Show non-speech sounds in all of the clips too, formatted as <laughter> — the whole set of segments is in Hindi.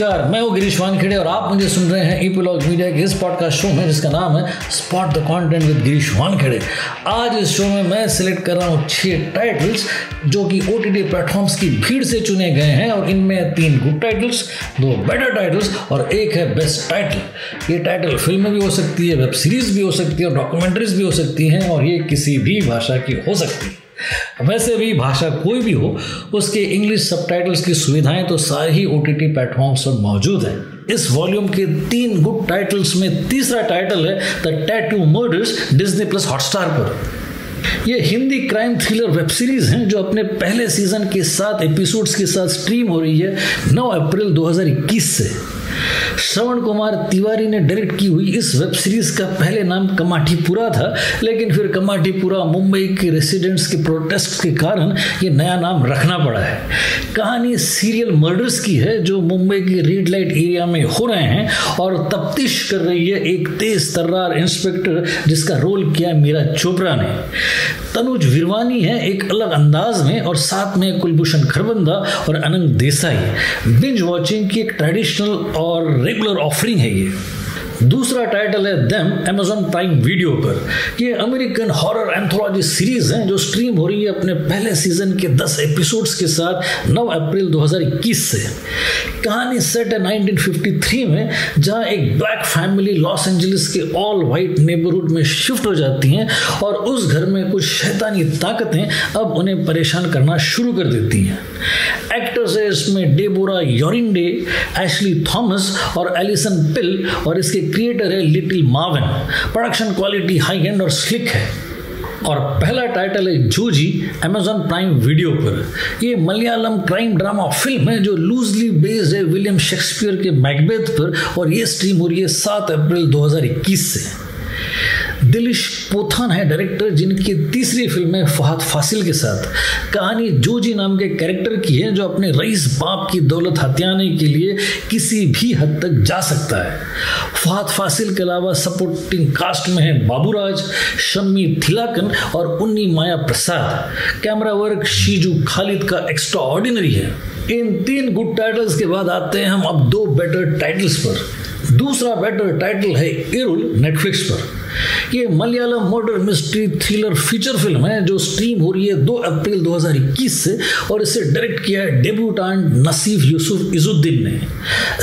नमस्कार, मैं हूँ गिरीश वानखेड़े और आप मुझे सुन रहे हैं ईपीलॉग मीडिया के इस पॉडकास्ट शो में, जिसका नाम है spot the content with Girish Wankhede. आज इस शो में मैं सिलेक्ट कर रहा हूँ छह टाइटल्स जो कि ओ टी प्लेटफॉर्म्स की भीड़ से चुने गए हैं, और इनमें तीन गुड टाइटल्स दो बेटर टाइटल्स और एक है बेस्ट टाइटल ये टाइटल फ़िल्म भी हो सकती है वेब सीरीज़ भी हो सकती है और डॉक्यूमेंट्रीज भी हो सकती हैं, और ये किसी भी भाषा की हो सकती है। <laughs> वैसे भी भाषा कोई भी हो, उसके इंग्लिश सबटाइटल्स की सुविधाएँ तो सारे ही ओ टी टी प्लेटफॉर्म्स पर मौजूद हैं। इस वॉल्यूम के तीन गुड टाइटल्स में तीसरा टाइटल है the tattoo murders Disney plus Hotstar पर। ये Hindi crime thriller web series हैं, जो अपने पहले सीज़न के साथ एपिसोड्स के साथ स्ट्रीम हो रही है 9 अप्रैल 2021 से। श्रवण कुमार तिवारी ने डायरेक्ट की हुई इस वेब सीरीज़ का पहले नाम कमाटीपुरा था, लेकिन फिर कमाटीपुरा मुंबई के रेसिडेंट्स के प्रोटेस्ट के कारण ये नया नाम रखना पड़ा है। कहानी सीरियल मर्डर्स की है जो मुंबई के रेड लाइट एरिया में हो रहे हैं और तफ्तीश कर रही है एक तेज तर्रार इंस्पेक्टर जिसका रोल किया मीरा चोपड़ा ने। तनुज विरवानी है एक अलग अंदाज में और साथ में कुलभूषण खरबंदा और अनंग देसाई। बिंज वॉचिंग की एक ट्रेडिशनल और रेगुलर ऑफरिंग है ये। दूसरा टाइटल है देम अमेजोन प्राइम वीडियो पर। ये अमेरिकन हॉरर एंथोलॉजी सीरीज़ है जो स्ट्रीम हो रही है अपने पहले सीज़न के 10 एपिसोड्स के साथ 9 अप्रैल 2021 से। कहानी सेट है 1953 में, जहाँ एक ब्लैक फैमिली लॉस एंजलिस के ऑल वाइट नेबरहुड में शिफ्ट हो जाती हैं और उस घर में कुछ शैतानी ताकतें अब उन्हें परेशान करना शुरू कर देती हैं। एक्टर्स है इसमें डेबोरा योरिंडे एशली थॉमस और एलिसन पिल और इसके क्रिएटर है लिटिल मावन प्रोडक्शन क्वालिटी हाई एंड और स्लिक है। और पहला टाइटल है जूजी अमेजॉन प्राइम वीडियो पर। ये मलयालम क्राइम ड्रामा फ़िल्म है जो लूजली बेस्ड है विलियम शेक्सपियर के मैकबेथ पर और ये स्ट्रीम हो रही है सात अप्रैल 2021 से। दिलिश पोथान है डायरेक्टर जिनकी तीसरी फ़िल्म है फहद फासिल के साथ कहानी जोजी नाम के कैरेक्टर की है, जो अपने रईस बाप की दौलत हत्याने के लिए किसी भी हद तक जा सकता है। फहद फासिल के अलावा सपोर्टिंग कास्ट में है बाबूराज, शम्मी थिलाकन और उन्नी माया प्रसाद। कैमरा वर्क शीजू खालिद का एक्स्ट्रा ऑर्डिनरी है। इन तीन गुड टाइटल्स के बाद आते हैं हम अब दो बेटर टाइटल्स पर। दूसरा बेटर टाइटल है इरुल नेटफ्लिक्स पर। ये Malayalam murder mystery thriller feature film है, जो स्ट्रीम हो रही है 2 अप्रैल 2021 से, और इसे डायरेक्ट किया है डेब्यूटांट नसीफ यूसुफ इजुद्दीन ने।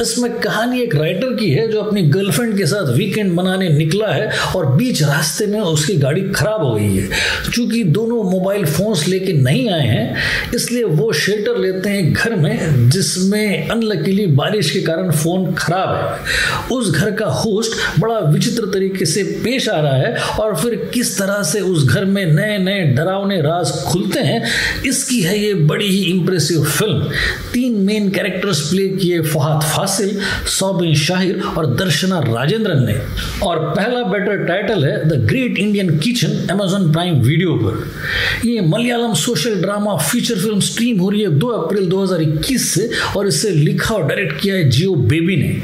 इसमें कहानी एक राइटर की है, जो अपनी गर्लफ्रेंड के साथ वीकेंड मनाने निकला है, और बीच रास्ते में उसकी गाड़ी खराब हो गई है। चूँकि दोनों मोबाइल फोन्स लेके नहीं आए हैं, इसलिए वो शेल्टर लेते हैं घर में, जिसमें अनलकीली बारिश के कारण फ़ोन खराब है। उस घर का होस्ट बड़ा विचित्र तरीके से पेश आ रहा है और फिर किस तरह से उस घर में नए नए डरावने राज खुलते हैं, इसकी है ये बड़ी ही इंप्रेसिव फ़िल्म तीन मेन कैरेक्टर्स प्ले किए फहाद फासिल, सौबिन शाहिर और दर्शना राजेंद्रन ने। और पहला बेटर टाइटल है the great Indian kitchen Amazon prime video पर। ये Malayalam social drama feature film stream हो रही है 2 अप्रैल 2021 से और इसे लिखा और डायरेक्ट किया है जियो बेबी ने।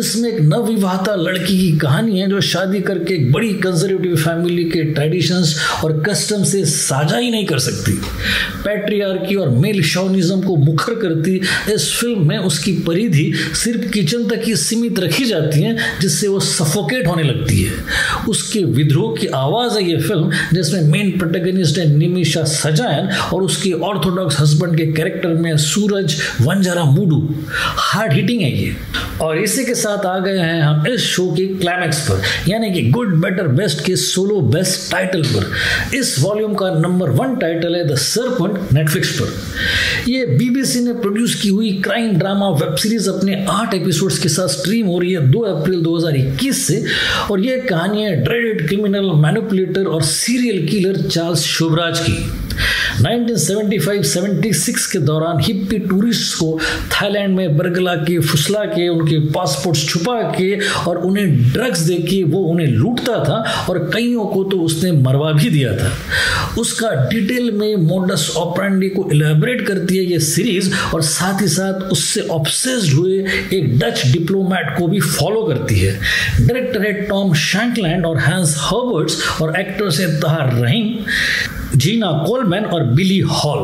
इसमें एक नवविवाहता लड़की की कहानी है जो शादी करके बड़ी कंजर्वेटिव फैमिली के ट्रेडिशंस और कस्टम से साझा ही नहीं कर सकती। पैट्रियार्की और मेल शॉनिज्म को मुखर करती इस फ़िल्म में उसकी परिधि सिर्फ़ किचन तक ही सीमित रखी जाती है, जिससे वो सफोकेट होने लगती है। उसके विद्रोह की आवाज़ है ये फ़िल्म जिसमें मेन प्रोटेगनिस्ट है निमिशा सजायन और उसके ऑर्थोडॉक्स हस्बैंड के कैरेक्टर में सूरज वंजरा मूडू। हार्ड हिटिंग है ये। और इसी के साथ आ गए हैं हम इस शो के क्लाइमैक्स पर, यानी कि गुड बेटर बेस्ट के सोलो बेस्ट टाइटल पर। इस वॉल्यूम का नंबर वन टाइटल है द सरपंट नेटफ्लिक्स पर। ये बीबीसी ने प्रोड्यूस की हुई क्राइम ड्रामा वेब सीरीज़ अपने आठ एपिसोड्स के साथ स्ट्रीम हो रही है दो अप्रैल 2021 से। और ये कहानी है ड्रेडेड क्रिमिनल मैनिपुलेटर और सीरियल किलर चार्ल्स शोभराज की। 1975-76 के दौरान हिप्पी टूरिस्ट को थाईलैंड में बरगला के, फुसला के, उनके पासपोर्ट छुपा के और उन्हें ड्रग्स दे के वो उन्हें लूटता था और कईयों को तो उसने मरवा भी दिया था। उसका डिटेल में मोडस ऑपरेंडी को इलेबरेट करती है ये सीरीज़ और साथ ही साथ उससे ऑब्सेस्ड हुए एक डच डिप्लोमेट को भी फॉलो करती है। डायरेक्टर है टॉम शैंकलैंड और हैंस हर्बर्ट्स और एक्टर्स है तहार रहीम। जीना कोलमैन और बिली हॉल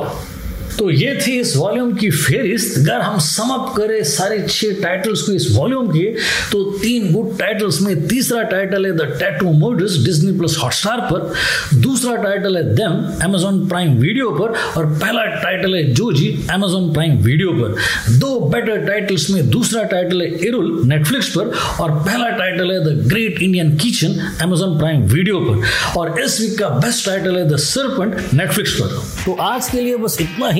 तो ये थी इस वॉल्यूम की फेरिस्त। अगर हम समअप करें सारे छह टाइटल्स को इस वॉल्यूम के तो तीन गुड टाइटल्स में तीसरा टाइटल है the tattoo murders Disney plus Hotstar पर। दूसरा टाइटल है देम अमेजोन प्राइम वीडियो पर। और पहला टाइटल है जोजी अमेजोन प्राइम वीडियो पर। दो बेटर टाइटल्स में दूसरा टाइटल है इरुल नेटफ्लिक्स पर। और पहला टाइटल है the great Indian kitchen Amazon prime video पर। और इस वीक का बेस्ट टाइटल है द सरपेंट नेटफ्लिक्स पर। तो आज के लिए बस इतना ही।